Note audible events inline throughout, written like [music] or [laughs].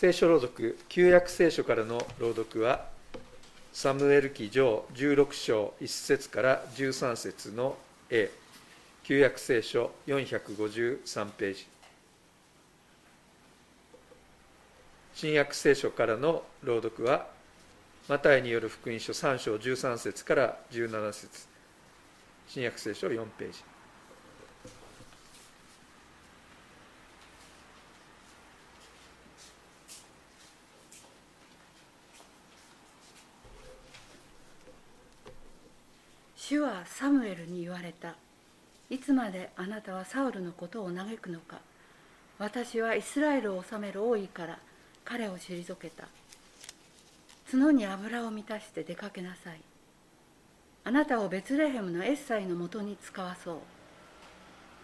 聖書朗読旧約聖書からの朗読はサムエル記上16章1節から13節の A 旧約聖書453ページ。新約聖書からの朗読はマタイによる福音書3章13節から17節。新約聖書4ページ主はサムエルに言われた。いつまであなたはサウルのことを嘆くのか。私はイスラエルを治める王位から彼を退けた。角に油を満たして出かけなさい。あなたをベツレヘムのエッサイのもとに使わそう。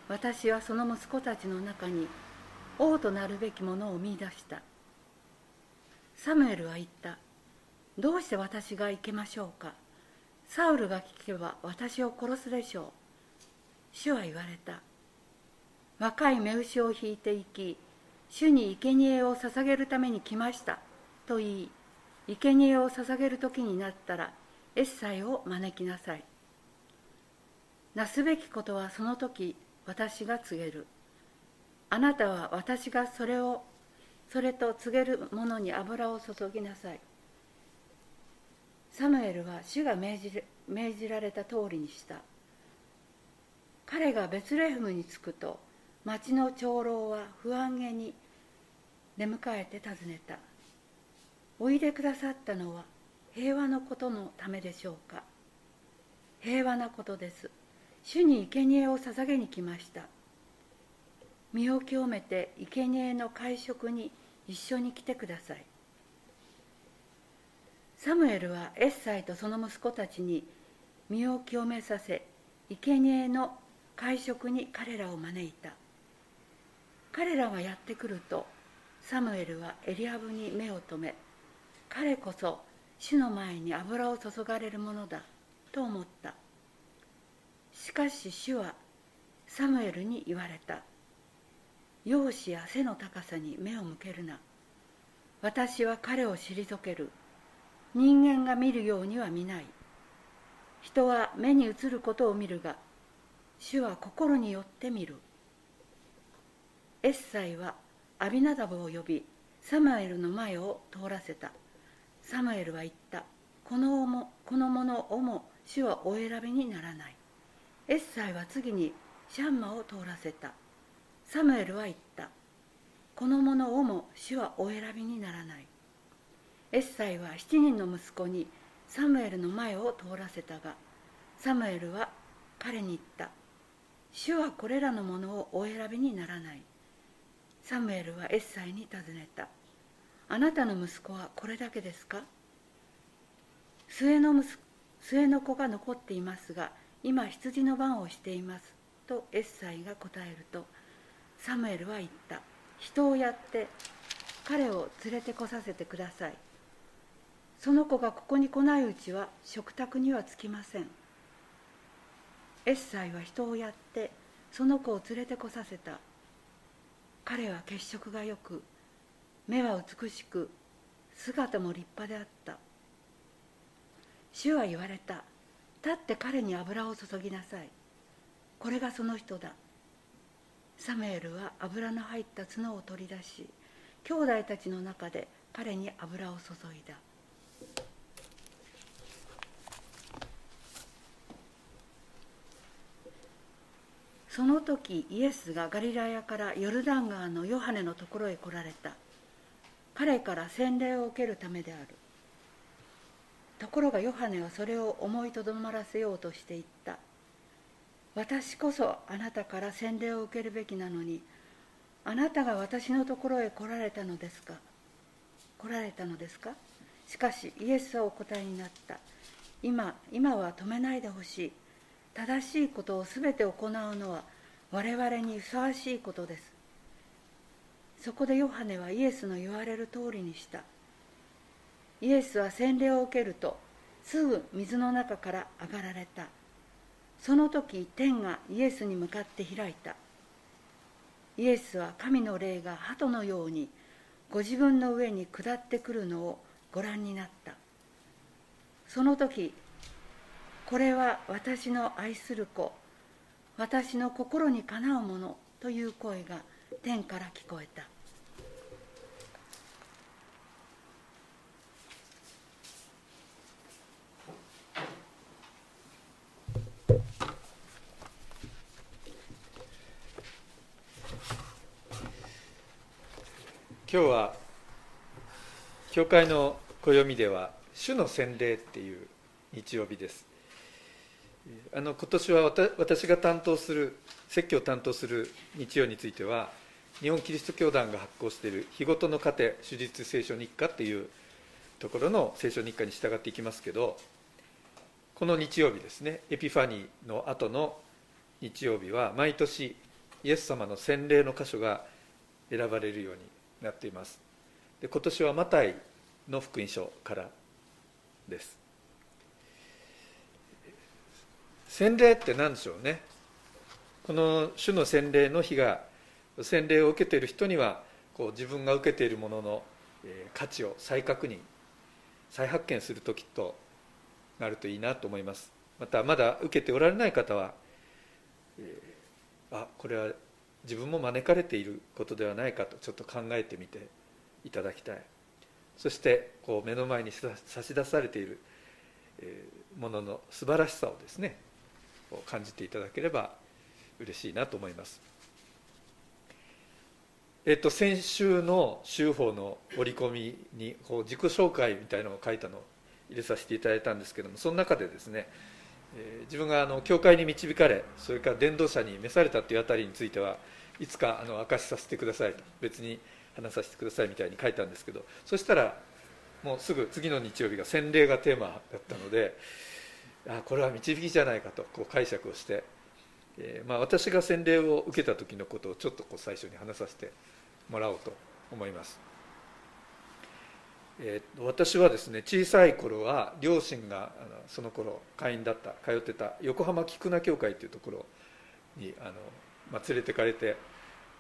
私はその息子たちの中に王となるべきものを見出した。サムエルは言った。どうして私が行けましょうか。サウルが聞けば私を殺すでしょう。主は言われた。若い目牛を引いていき、主に生贄を捧げるために来ました。と言い、生贄を捧げる時になったら、エッサイを招きなさい。なすべきことはその時、私が告げる。あなたは私がそれを、それと告げるものに油を注ぎなさい。サムエルは主が命じ命じられた通りにした。彼がベツレヘムに着くと町の長老は不安げに出迎えて尋ねた。おいでくださったのは平和のことのためでしょうか？平和なことです。主に生贄を捧げに来ました。身を清めて生贄の会食に一緒に来てください。サムエルはエッサイとその息子たちに身を清めさせ生贄の会食に彼らを招いた。彼らがやってくるとサムエルはエリアブに目を留め彼こそ主の前に油を注がれるものだと思った。しかし主はサムエルに言われた。容姿や背の高さに目を向けるな。私は彼を退ける。人間が見るようには見ない。人は目に映ることを見るが主は心によって見る。エッサイはアビナダブを呼びサムエルの前を通らせた。サムエルは言った。このもこの者をも主はお選びにならない。エッサイは次にシャンマを通らせた。サムエルは言った。この者をも主はお選びにならない。エッサイは7人の息子にサムエルの前を通らせたがサムエルは彼に言った。主はこれらのものをお選びにならない。サムエルはエッサイに尋ねた。あなたの息子はこれだけですか？末の末の子が残っていますが今羊の番をしています。とエッサイが答えるとサムエルは言った。人をやって彼を連れてこさせてください。その子がここに来ないうちは食卓にはつきません。エッサイは人をやってその子を連れてこさせた。彼は血色がよく目は美しく姿も立派であった。主は言われた。立って彼に油を注ぎなさい。これがその人だ。サムエルは油の入った角を取り出し兄弟たちの中で彼に油を注いだ。その時イエスがガリラヤからヨルダン川のヨハネのところへ来られた。彼から洗礼を受けるためである。ところがヨハネはそれを思いとどまらせようとして言った。私こそあなたから洗礼を受けるべきなのにあなたが私のところへ来られたのですか？来られたのですか？しかしイエスはお答えになった。今今は止めないでほしい。正しいことを全て行うのは我々にふさわしいことです。そこでヨハネはイエスの言われる通りにした。イエスは洗礼を受けるとすぐ水の中から上がられた。その時天がイエスに向かって開いた。イエスは神の霊が鳩のようにご自分の上に下ってくるのをご覧になった。その時これは私の愛する子私の心にかなうものという声が天から聞こえた。今日は教会の暦では主の洗礼っていう日曜日です。あの今年は私が担当する説教を担当する日曜については日本キリスト教団が発行している日ごとの糧手術聖書日課っていうところの聖書日課に従っていきますけどこの日曜日ですねエピファニーの後の日曜日は毎年イエス様の洗礼の箇所が選ばれるようになっています。で今年はマタイの福音書からです。洗礼って何でしょうね？この主の洗礼の日が洗礼を受けている人にはこう自分が受けているものの価値を再確認再発見する時となるといいなと思います。またまだ受けておられない方は、えー、あこれは自分も招かれていることではないかとちょっと考えてみていただきたい。そしてこう目の前に差し出されているものの素晴らしさをですね感じていただければ嬉しいなと思います。えっと、先週の週報の折り込みにこう自己紹介みたいなのを書いたのを入れさせていただいたんですけどもその中でですね、えー、自分があの教会に導かれそれから伝道者に召されたというあたりについてはいつかあの明かしさせてくださいと別に話させてくださいみたいに書いたんですけどそしたらもうすぐ次の日曜日が洗礼がテーマだったのであこれは導きじゃないかとこう解釈をして、えーまあ、私が洗礼を受けた時のことをちょっとこう最初に話させてもらおうと思います、えー、私はですね小さい頃は両親があのその頃会員だった通ってた横浜菊名教会というところにあの、まあ、連れてかれて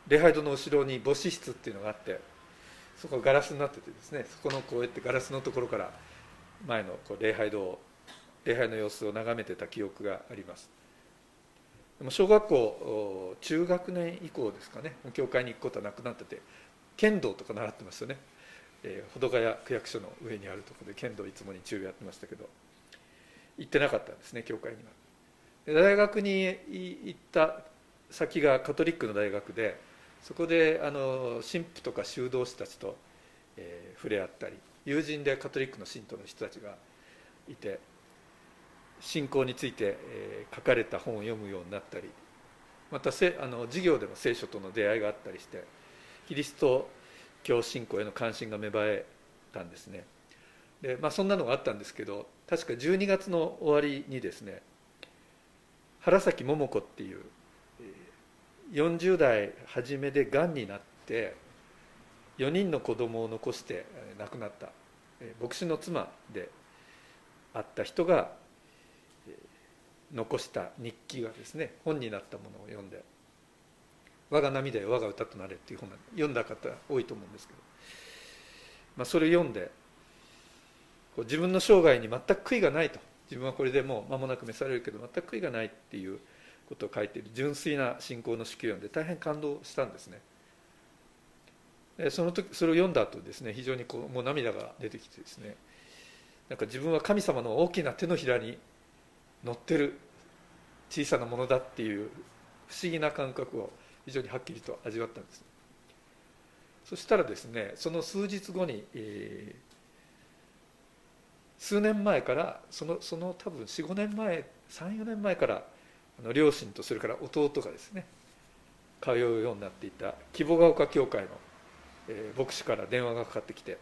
礼拝堂の後ろに母子室っていうのがあってそこガラスになっててですねそこのこうやってガラスのところから前のこう礼拝堂を礼拝の様子を眺めてた記憶があります。でも小学校中学年以降ですかね。教会に行くことはなくなってて剣道とか習ってましたね、え、保土ヶ谷区役所の上にあるところで剣道いつも日中やってましたけど行ってなかったんですね教会には。大学に行った先がカトリックの大学でそこであの神父とか修道士たちと、えー、触れ合ったり友人でカトリックの信徒の人たちがいて信仰について、え書かれた本を読むようになったりまたせあの授業でも聖書との出会いがあったりしてキリスト教信仰への関心が芽生えたんですね。で、まあ、そんなのがあったんですけど確か12月の終わりにですね原崎桃子っていう40代初めでがんになって4人の子供を残して亡くなった牧師の妻であった人が残した日記がですね本になったものを読んで「我が涙よ我が歌となれ」っていう本が読んだ方多いと思うんですけど、まあ、それを読んで自分の生涯に全く悔いがないと。自分はこれでもう間もなく召されるけど全く悔いがないっていうことを書いている純粋な信仰の手記を読んで大変感動したんですね。その時それを読んだ後ですね非常にこうもう涙が出てきてですねなんか自分は神様の大きな手のひらに乗ってる。小さなものだっていう不思議な感覚を非常にはっきりと味わったんです。そしたらですねその数日後に、えー、数年前からそのその多分45年前34年前からあの両親とそれから弟がですね通うようになっていた希望ヶ丘教会の、えー、牧師から電話がかかってきて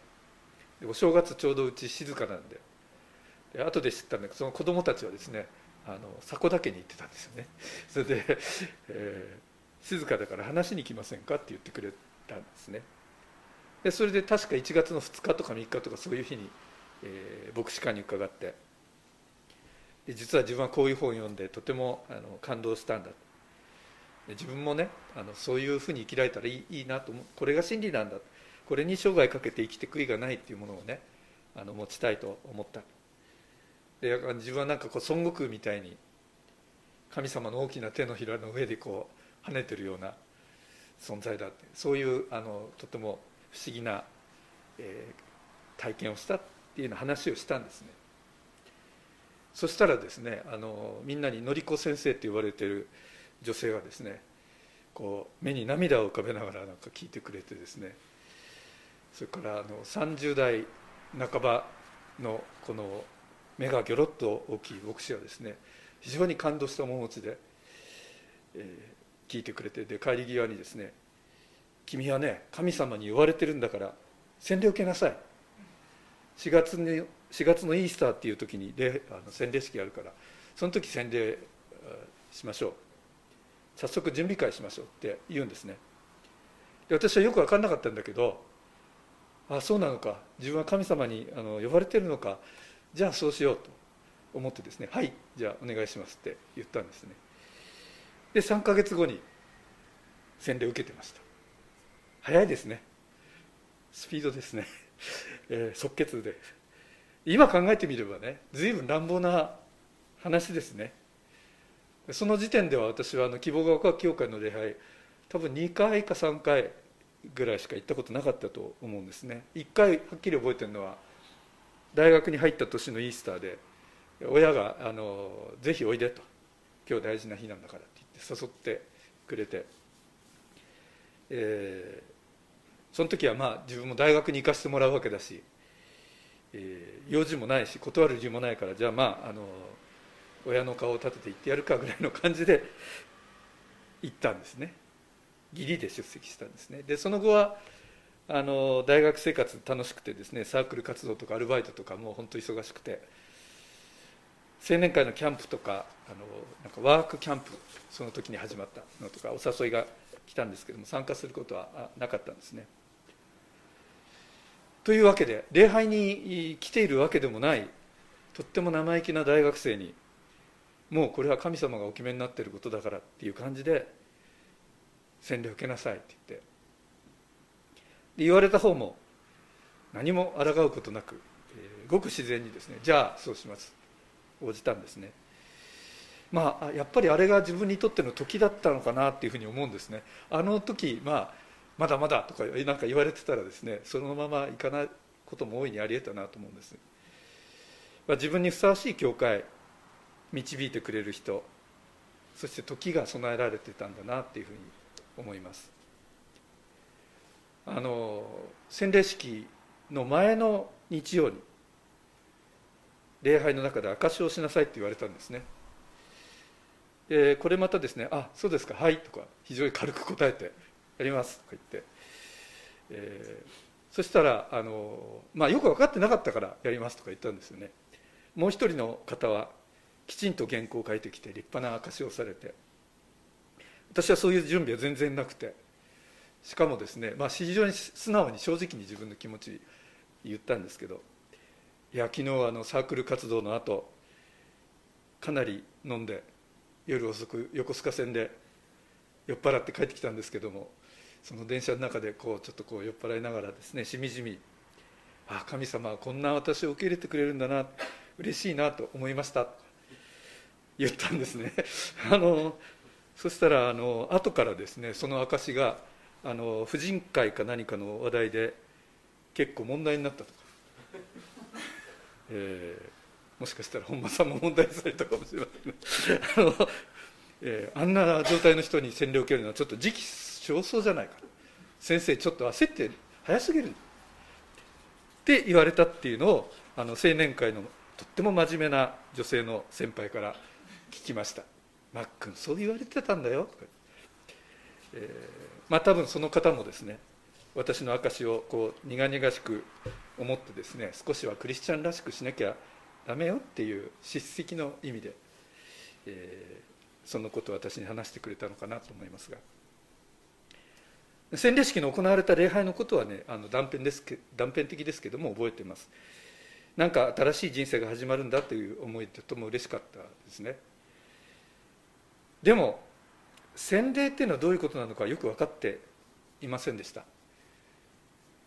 お正月ちょうどうち静かなんでで後で知ったんだけどその子供たちはですねあの迫田家に行ってたんですよね。[laughs] それで、えー、静かだから話しに来ませんか?」って言ってくれたんですね。でそれで確か1月の2日とか3日とかそういう日に、えー、牧師館に伺ってで実は自分はこういう本を読んでとてもあの感動したんだ。自分もねあのそういうふうに生きられたらいいいいなと思う。これが真理なんだ。これに生涯かけて生きて悔いがないっていうものをねあの持ちたいと思った。で自分はなんかこう孫悟空みたいに神様の大きな手のひらの上でこう跳ねてるような存在だってそういうあのとても不思議な、えー、体験をしたっていうような話をしたんですね。そしたらですねあのみんなにのりこ先生って言われてる女性がですねこう目に涙を浮かべながらなんか聞いてくれてですねそれからあの30代半ばのこの目がギョロッと大きい牧師はですね非常に感動した面持ちで、えー、聞いてくれてで帰り際にですね「君はね神様に言われてるんだから洗礼を受けなさい」4月に4月のイースターっていう時にあの洗礼式あるからその時洗礼しましょう。早速準備会しましょうって言うんですね。で私はよく分かんなかったんだけどあそうなのか。自分は神様にあの呼ばれてるのか。じゃあそうしようと思ってですねはいじゃあお願いしますって言ったんですね。で3か月後に洗礼を受けてました。早いですね。スピードですね、えー、即決で。今考えてみればね随分乱暴な話ですね。その時点では私はあの希望が丘教会の礼拝多分2回か3回ぐらいしか行ったことなかったと思うんですね。1回はっきり覚えてるのは大学に入った年のイースターで親があの「ぜひおいで」と「今日大事な日なんだから」って言って誘ってくれて、えー、その時はまあ自分も大学に行かせてもらうわけだし、えー、用事もないし断る理由もないからじゃあまああの親の顔を立てて行ってやるかぐらいの感じで [laughs] 行ったんですね。義理で出席したんですね。でその後はあの大学生活楽しくてですねサークル活動とかアルバイトとかもう本当忙しくて青年会のキャンプとかあのなんかワークキャンプその時に始まったのとかお誘いが来たんですけども参加することはなかったんですね。というわけで礼拝に来ているわけでもないとっても生意気な大学生にもうこれは神様がお決めになっていることだからっていう感じで洗礼を受けなさいって言ってで言われた方も何も抗うことなく、えー、ごく自然にですねじゃあそうします。応じたんですね。まあやっぱりあれが自分にとっての時だったのかなっていうふうに思うんですね。あの時まあまだまだとかなんか言われてたらですねそのままいかないことも大いにありえたなと思うんです、まあ、自分にふさわしい教会導いてくれる人そして時が備えられてたんだなっていうふうに思います。あの洗礼式の前の日曜に礼拝の中で証しをしなさいって言われたんですね。でこれまたですね「あそうですかはい」とか非常に軽く答えて「やります」とか言って、えー、そしたらあの、まあ、よく分かってなかったからやりますとか言ったんですよね。もう一人の方はきちんと原稿を書いてきて立派な証しをされて。私はそういう準備は全然なくて。しかもですね、まあ、非常に素直に正直に自分の気持ち言ったんですけどいや昨日あのサークル活動の後かなり飲んで夜遅く横須賀線で酔っ払って帰ってきたんですけどもその電車の中でこうちょっとこう酔っ払いながらですねしみじみ「ああ神様はこんな私を受け入れてくれるんだな嬉しいなと思いました」言ったんですね。[laughs] あのそしたらあの後からですねその証があの婦人会か何かの話題で結構問題になったとか、えー、もしかしたら本間さんも問題されたかもしれませんねあの、えー、あんな状態の人に洗礼を受けるのはちょっと時期尚早じゃないか。先生ちょっと焦って早すぎる。って言われたっていうのをあの青年会のとっても真面目な女性の先輩から聞きました「マックンそう言われてたんだよ」とか、えー、まあ多分その方もですね私の証をこう苦々しく思ってですね少しはクリスチャンらしくしなきゃダメよっていう叱責の意味で、えー、そのことを私に話してくれたのかなと思いますが。洗礼式の行われた礼拝のことはねあの断片です断片的ですけども覚えています。なんか新しい人生が始まるんだという思いでとても嬉しかったですね。でも洗礼っていうのはどういうことなのかよく分かっていませんでした。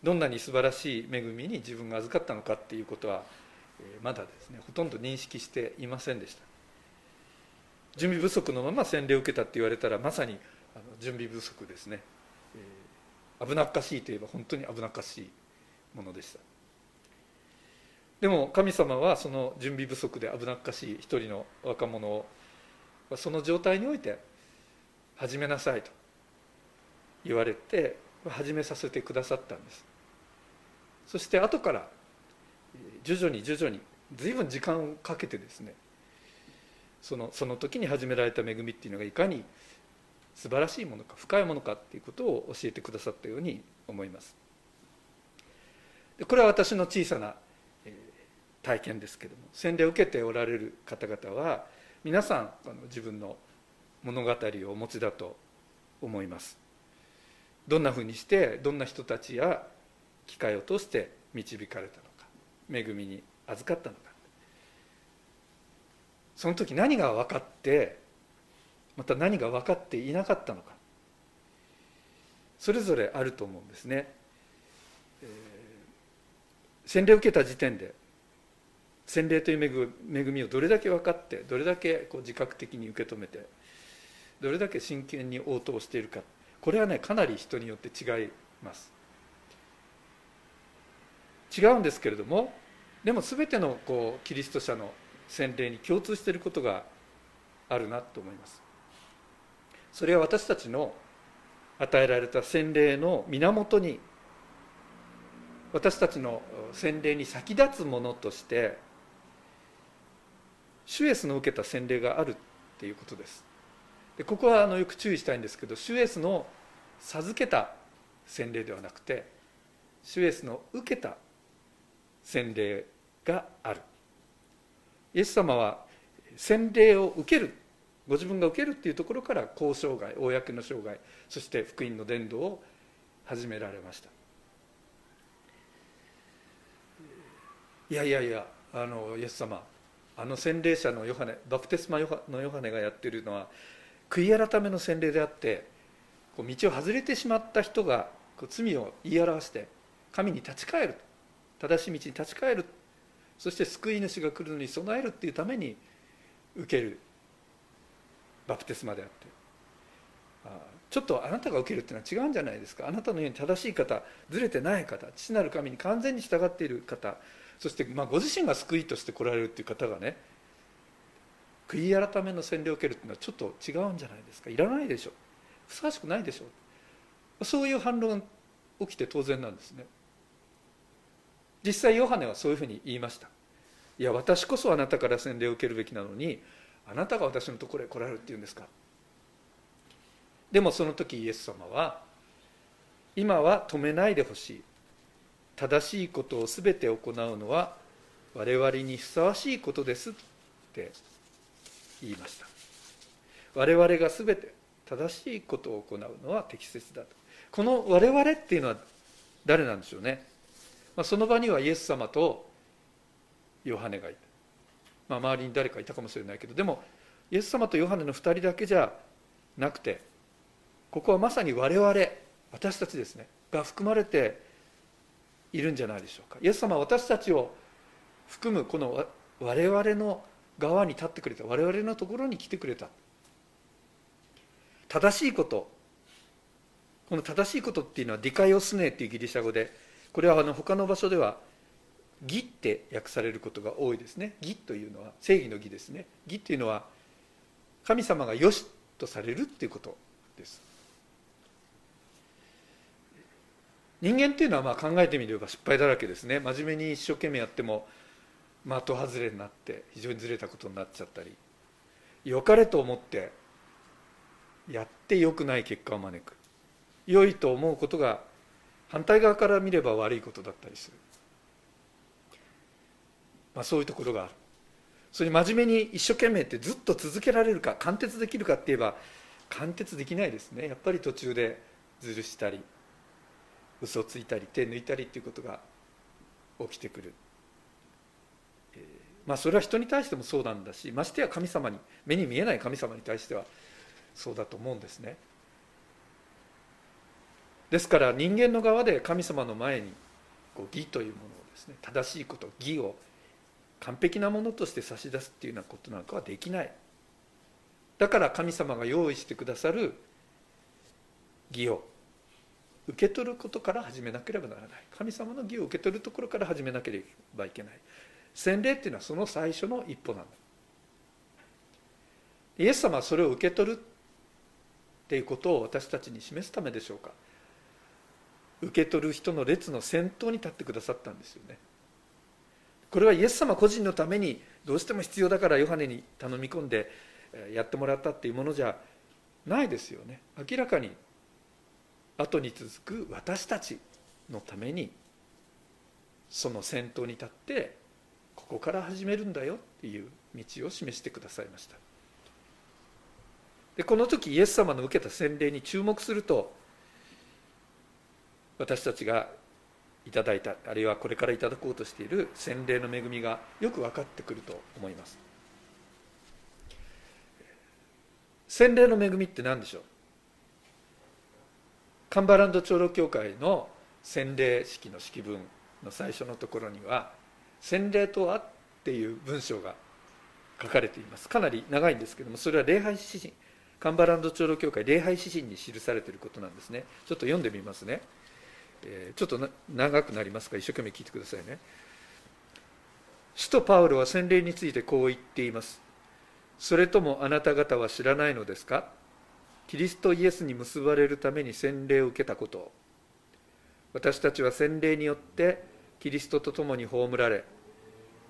どんなに素晴らしい恵みに自分が預かったのかっていうことはまだですねほとんど認識していませんでした。準備不足のまま洗礼を受けたって言われたらまさに準備不足ですね、危なっかしいといえば本当に危なっかしいものでした。でも神様はその準備不足で危なっかしい一人の若者をその状態において始めなさいと言われて始めさせてくださったんです。そして後から徐々に徐々に随分時間をかけてですねそのその時に始められた恵みっていうのがいかに素晴らしいものか深いものかっていうことを教えてくださったように思います。でこれは私の小さな体験ですけども洗礼を受けておられる方々は皆さんあの自分の物語をお持ちだと思います。どんなふうにしてどんな人たちや機会を通して導かれたのか恵みに預かったのか。その時何が分かってまた何が分かっていなかったのか。それぞれあると思うんですね、えー、洗礼を受けた時点で洗礼という恵みをどれだけ分かってどれだけこう自覚的に受け止めてどれだけ真剣に応答しているか。これはねかなり人によって違います。違うんですけれどもでも全てのこうキリスト者の洗礼に共通していることがあるなと思います。それは私たちの与えられた洗礼の源に私たちの洗礼に先立つものとしてシュエスの受けた洗礼があるっていうことです。でここはあのよく注意したいんですけどシュエスの授けた洗礼ではなくてシュエスの受けた洗礼がある。イエス様は洗礼を受けるご自分が受けるっていうところから公生涯公の生涯そして福音の伝道を始められました。いやいやいやあのイエス様あの洗礼者のヨハネバプテスマのヨハネがやってるのは悔い改めの洗礼であってこう道を外れてしまった人がこう罪を言い表して神に立ち返る正しい道に立ち返る。そして救い主が来るのに備えるっていうために受ける。バプテスマであって。ちょっとあなたが受けるっていうのは違うんじゃないですか。あなたのように正しい方ずれてない方父なる神に完全に従っている方そしてまご自身が救いとして来られるっていう方がね悔い改めの洗礼を受けるっていうのはちょっと違うんじゃないですか。いらないでしょ。ふさわしくないでしょ。そういう反論が起きて当然なんですね。実際ヨハネはそういうふうに言いました。いや私こそあなたから洗礼を受けるべきなのにあなたが私のところへ来られるっていうんですか。でもその時イエス様は今は止めないでほしい。正しいことを全て行うのは我々にふさわしいことですって言いました。我々が全て正しいことを行うのは適切だと。この我々っていうのは誰なんでしょうね、まあ、その場にはイエス様とヨハネがいた、まあ、周りに誰かいたかもしれないけど。でもイエス様とヨハネの2人だけじゃなくてここはまさに我々私たちですね。が含まれているんじゃないでしょうか。イエス様は私たちを含むこの我々の側に立ってくれた。我々のところに来てくれた。正しいこと。この正しいことっていうのはディカイオスネっていうギリシャ語でこれはあの他の場所では義って訳されることが多いですね。義というのは正義の義ですね。義っていうのは神様が良しとされるっていうことです。人間っていうのはまあ考えてみれば失敗だらけですね。真面目に一生懸命やっても的外れになって非常にずれたことになっちゃったり。良かれと思ってやって良くない結果を招く。良いと思うことが反対側から見れば悪いことだったりする、まあ、そういうところがある。それに真面目に一生懸命ってずっと続けられるか貫徹できるかって言えば貫徹できないですね。やっぱり途中でずるしたり嘘ついたり手抜いたりっていうことが起きてくる、まあそれは人に対してもそうなんだしましてや神様に目に見えない神様に対してはそうだと思うんですね。ですから人間の側で神様の前にこう義というものをですね正しいこと義を完璧なものとして差し出すっていうようなことなんかはできない。だから神様が用意してくださる義を受け取ることから始めなければならない。神様の義を受け取るところから始めなければいけない。洗礼っていうのはその最初の一歩なんだ。イエス様はそれを受け取るっていうことを私たちに示すためでしょうか。受け取る人の列の先頭に立ってくださったんですよね。これはイエス様個人のためにどうしても必要だからヨハネに頼み込んでやってもらったっていうものじゃないですよね。明らかに後に続く私たちのためにその先頭に立ってここから始めるんだよっていう道を示してくださいました。でこの時イエス様の受けた洗礼に注目すると私たちがいただいたあるいはこれからいただこうとしている洗礼の恵みがよく分かってくると思います。洗礼の恵みって何でしょう？カンバランド長老教会の洗礼式の式文の最初のところには「洗礼とは?」っていう文章が書かれています。かなり長いんですけどもそれは礼拝指針カンバランド長老教会礼拝指針に記されていることなんですね。ちょっと読んでみますね、えー、ちょっと長くなりますから一生懸命聞いてくださいね使徒パウロは洗礼についてこう言っています。それともあなた方は知らないのですか？キリストイエスに結ばれるために洗礼を受けたこと私たちは洗礼によってキリストと共に葬られ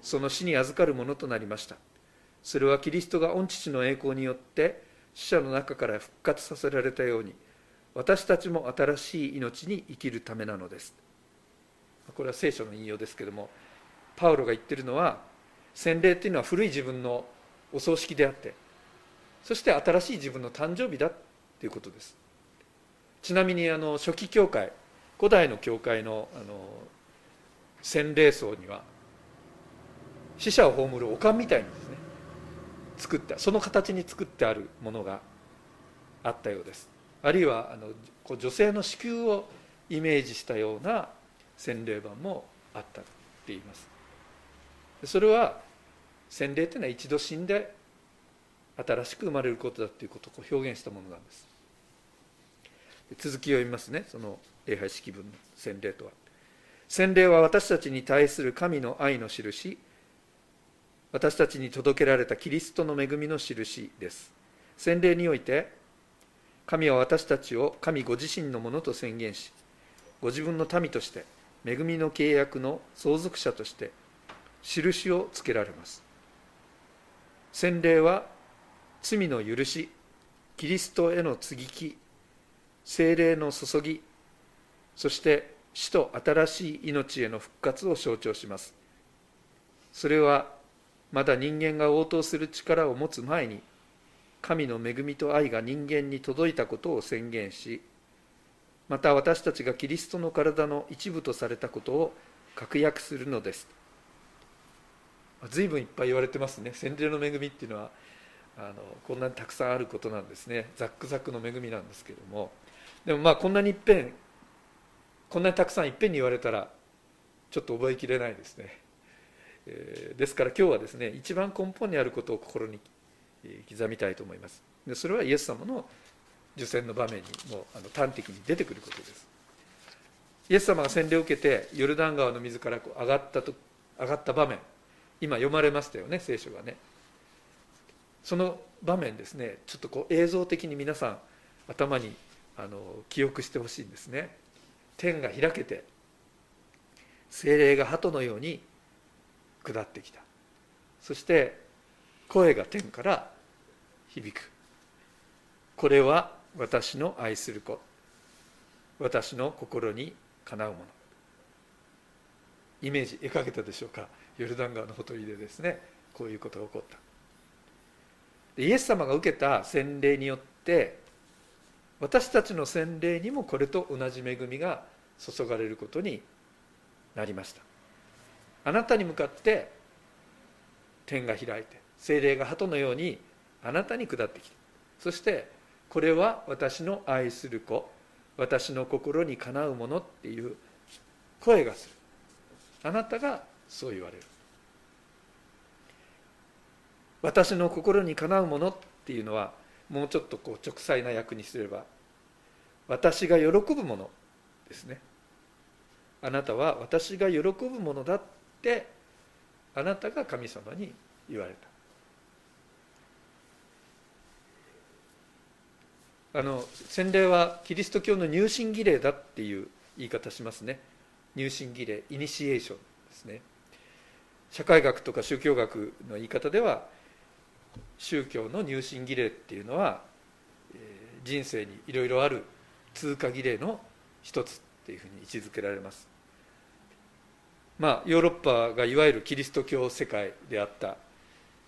その死に預かるものとなりました。それはキリストが御父の栄光によって死者の中から復活させられたように私たちも新しい命に生きるためなのです。これは聖書の引用ですけどもパウロが言ってるのは洗礼っていうのは古い自分のお葬式であってそして新しい自分の誕生日だということです。ちなみにあの初期教会古代の教会のあの洗礼層には死者を葬るおかんみたいにですね。作ったその形に作ってあるものがあったようです。あるいはあの女性の子宮をイメージしたような洗礼板もあったって言います。それは洗礼というのは一度死んで新しく生まれることだということを表現したものなんです。続きを読みますね。その礼拝式文の洗礼とは。洗礼は私たちに対する神の愛の印私たちに届けられたキリストの恵みの印です。洗礼において神は私たちを神ご自身のものと宣言しご自分の民として恵みの契約の相続者として印をつけられます。洗礼は罪の許しキリストへの接ぎ木精霊の注ぎそして死と新しい命への復活を象徴します。それはまだ人間が応答する力を持つ前に神の恵みと愛が人間に届いたことを宣言しまた私たちがキリストの体の一部とされたことを確約するのです。随分いっぱい言われてますね。洗礼の恵みっていうのはあのこんなにたくさんあることなんですね。ザックザックの恵みなんですけども。でもまあこんなにいっぺんこんなにたくさんいっぺんに言われたらちょっと覚えきれないですね、えー、ですから今日はですね一番根本にあることを心に刻みたいと思います。でそれはイエス様の受洗の場面にもあの端的に出てくることです。イエス様が洗礼を受けてヨルダン川の水からこう上がったと上がった場面今読まれましたよね聖書がね。その場面ですねちょっとこう映像的に皆さん頭にあの記憶してほしいんですね。天が開けて精霊が鳩のように下ってきた。そして声が天から響く。これは私の愛する子。私の心にかなうもの。イメージ描けたでしょうか？ヨルダン川のほとりでですねこういうことが起こった。イエス様が受けた洗礼によって私たちの洗礼にもこれと同じ恵みが注がれることになりました。あなたに向かって天が開いて精霊が鳩のようにあなたに下ってきたそしてこれは私の愛する子私の心にかなうものっていう声がする。あなたがそう言われる。私の心にかなうものっていうのはもうちょっとこう直裁な役にすれば私が喜ぶものですね。あなたは私が喜ぶものだってあなたが神様に言われた。あの洗礼はキリスト教の入信儀礼だっていう言い方しますね。入信儀礼イニシエーションですね。社会学とか宗教学の言い方では宗教の入信儀礼っていうのは人生にいろいろある通過儀礼の一つっていうふうに位置づけられます。まあヨーロッパがいわゆるキリスト教世界であった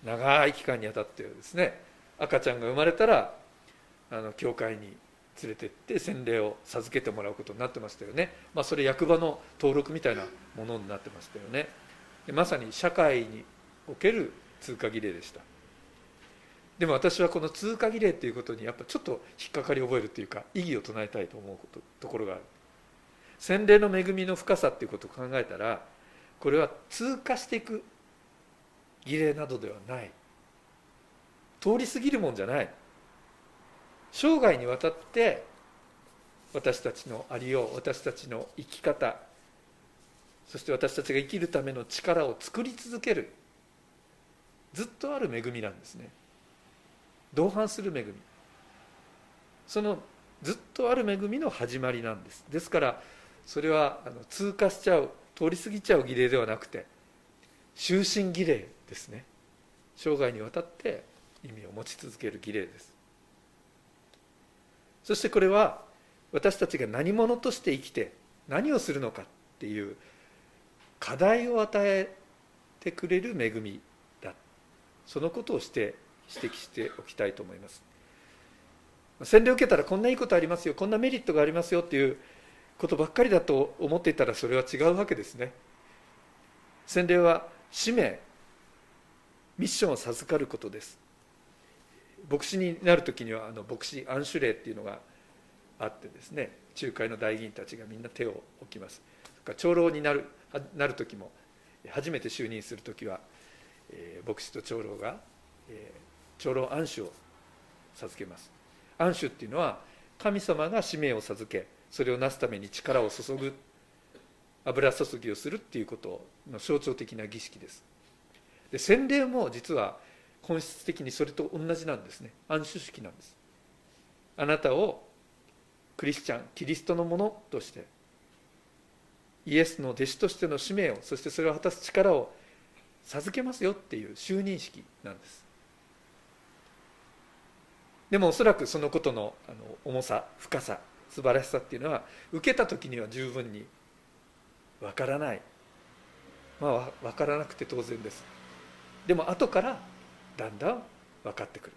長い期間にあたってはですね赤ちゃんが生まれたらあの教会に連れてって洗礼を授けてもらうことになってましたよね、まあ、それ役場の登録みたいなものになってましたよね。まさに社会における通過儀礼でした。でも私はこの通過儀礼っていうことにやっぱちょっと引っかかり覚えるっていうか意義を唱えたいと思うことところがある。洗礼の恵みの深さっていうことを考えたらこれは通過していく儀礼などではない。通り過ぎるもんじゃない。生涯にわたって私たちのありよう私たちの生き方そして私たちが生きるための力を作り続ける。ずっとある恵みなんですね。同伴する恵み。そのずっとある恵みの始まりなんです。ですからそれはあの通過しちゃう通り過ぎちゃう儀礼ではなくて終身儀礼ですね。生涯にわたって意味を持ち続ける儀礼です。そしてこれは私たちが何者として生きて何をするのかっていう課題を与えてくれる恵みだ。そのことをして指摘しておきたいと思います。洗礼を受けたらこんないいことありますよこんなメリットがありますよっていうことばっかりだと思っていたらそれは違うわけですね。洗礼は使命ミッションを授かることです。牧師になる時にはあの牧師安守礼っていうのがあってですね仲介の大議員たちがみんな手を置きます。長老になるなる時も初めて就任する時は、えー、牧師と長老が、え、長老安守を授けます。安守っていうのは神様が使命を授けそれをなすために力を注ぐ油注ぎをするっていうことの象徴的な儀式です。で洗礼も実は本質的にそれと同じなんですね。安守式なんです。あなたをクリスチャンキリストのものとしてイエスの弟子としての使命をそしてそれを果たす力を授けますよっていう就任式なんです。でもおそらくそのことのあの重さ深さ素晴らしさっていうのは受けた時には十分にわからない。まあ分からなくて当然です。でも後からだんだん分かってくる。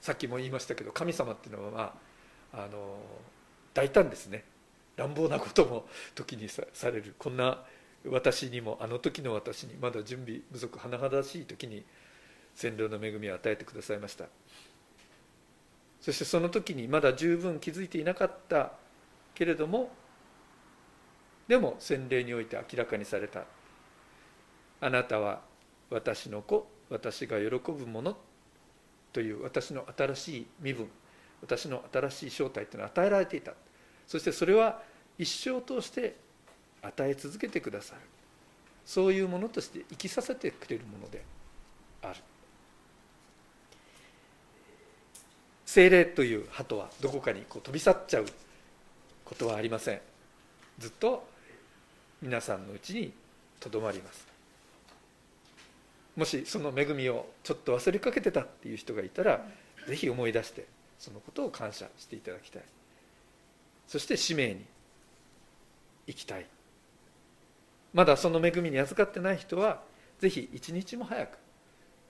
さっきも言いましたけど神様っていうのはまああの大胆ですね。乱暴なことも時にさされる。こんな私にもあの時の私にまだ準備不足甚だしい時に洗礼の恵みを与えてくださいました。そしてその時にまだ十分気づいていなかったけれどもでも洗礼において明らかにされた。あなたは私の子私が喜ぶものという私の新しい身分私の新しい正体というのは与えられていた。そしてそれは一生を通して与え続けてくださる。そういうものとして生きさせてくれるものである。精霊という鳩はどこかにこう飛び去っちゃうことはありません。ずっと皆さんのうちにとどまります。もしその恵みをちょっと忘れかけてたっていう人がいたらぜひ思い出してそのことを感謝していただきたい。そして使命に行きたい。まだその恵みに預かってない人はぜひ一日も早く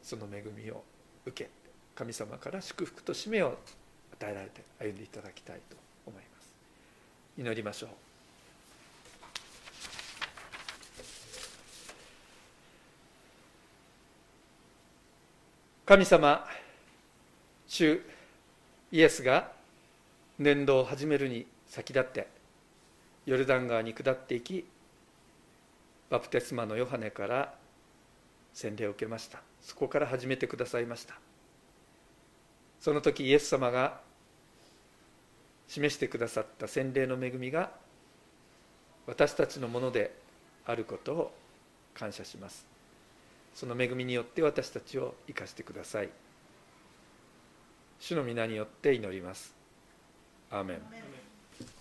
その恵みを受け神様から祝福と使命を与えられて歩んでいただきたいと思います。祈りましょう。神様主イエスが年度を始めるに先立ってヨルダン川に下っていきバプテスマのヨハネから洗礼を受けました。そこから始めてくださいました。その時イエス様が示してくださった洗礼の恵みが私たちのものであることを感謝します。その恵みによって私たちを生かしてください。主の皆によって祈ります。アーメン。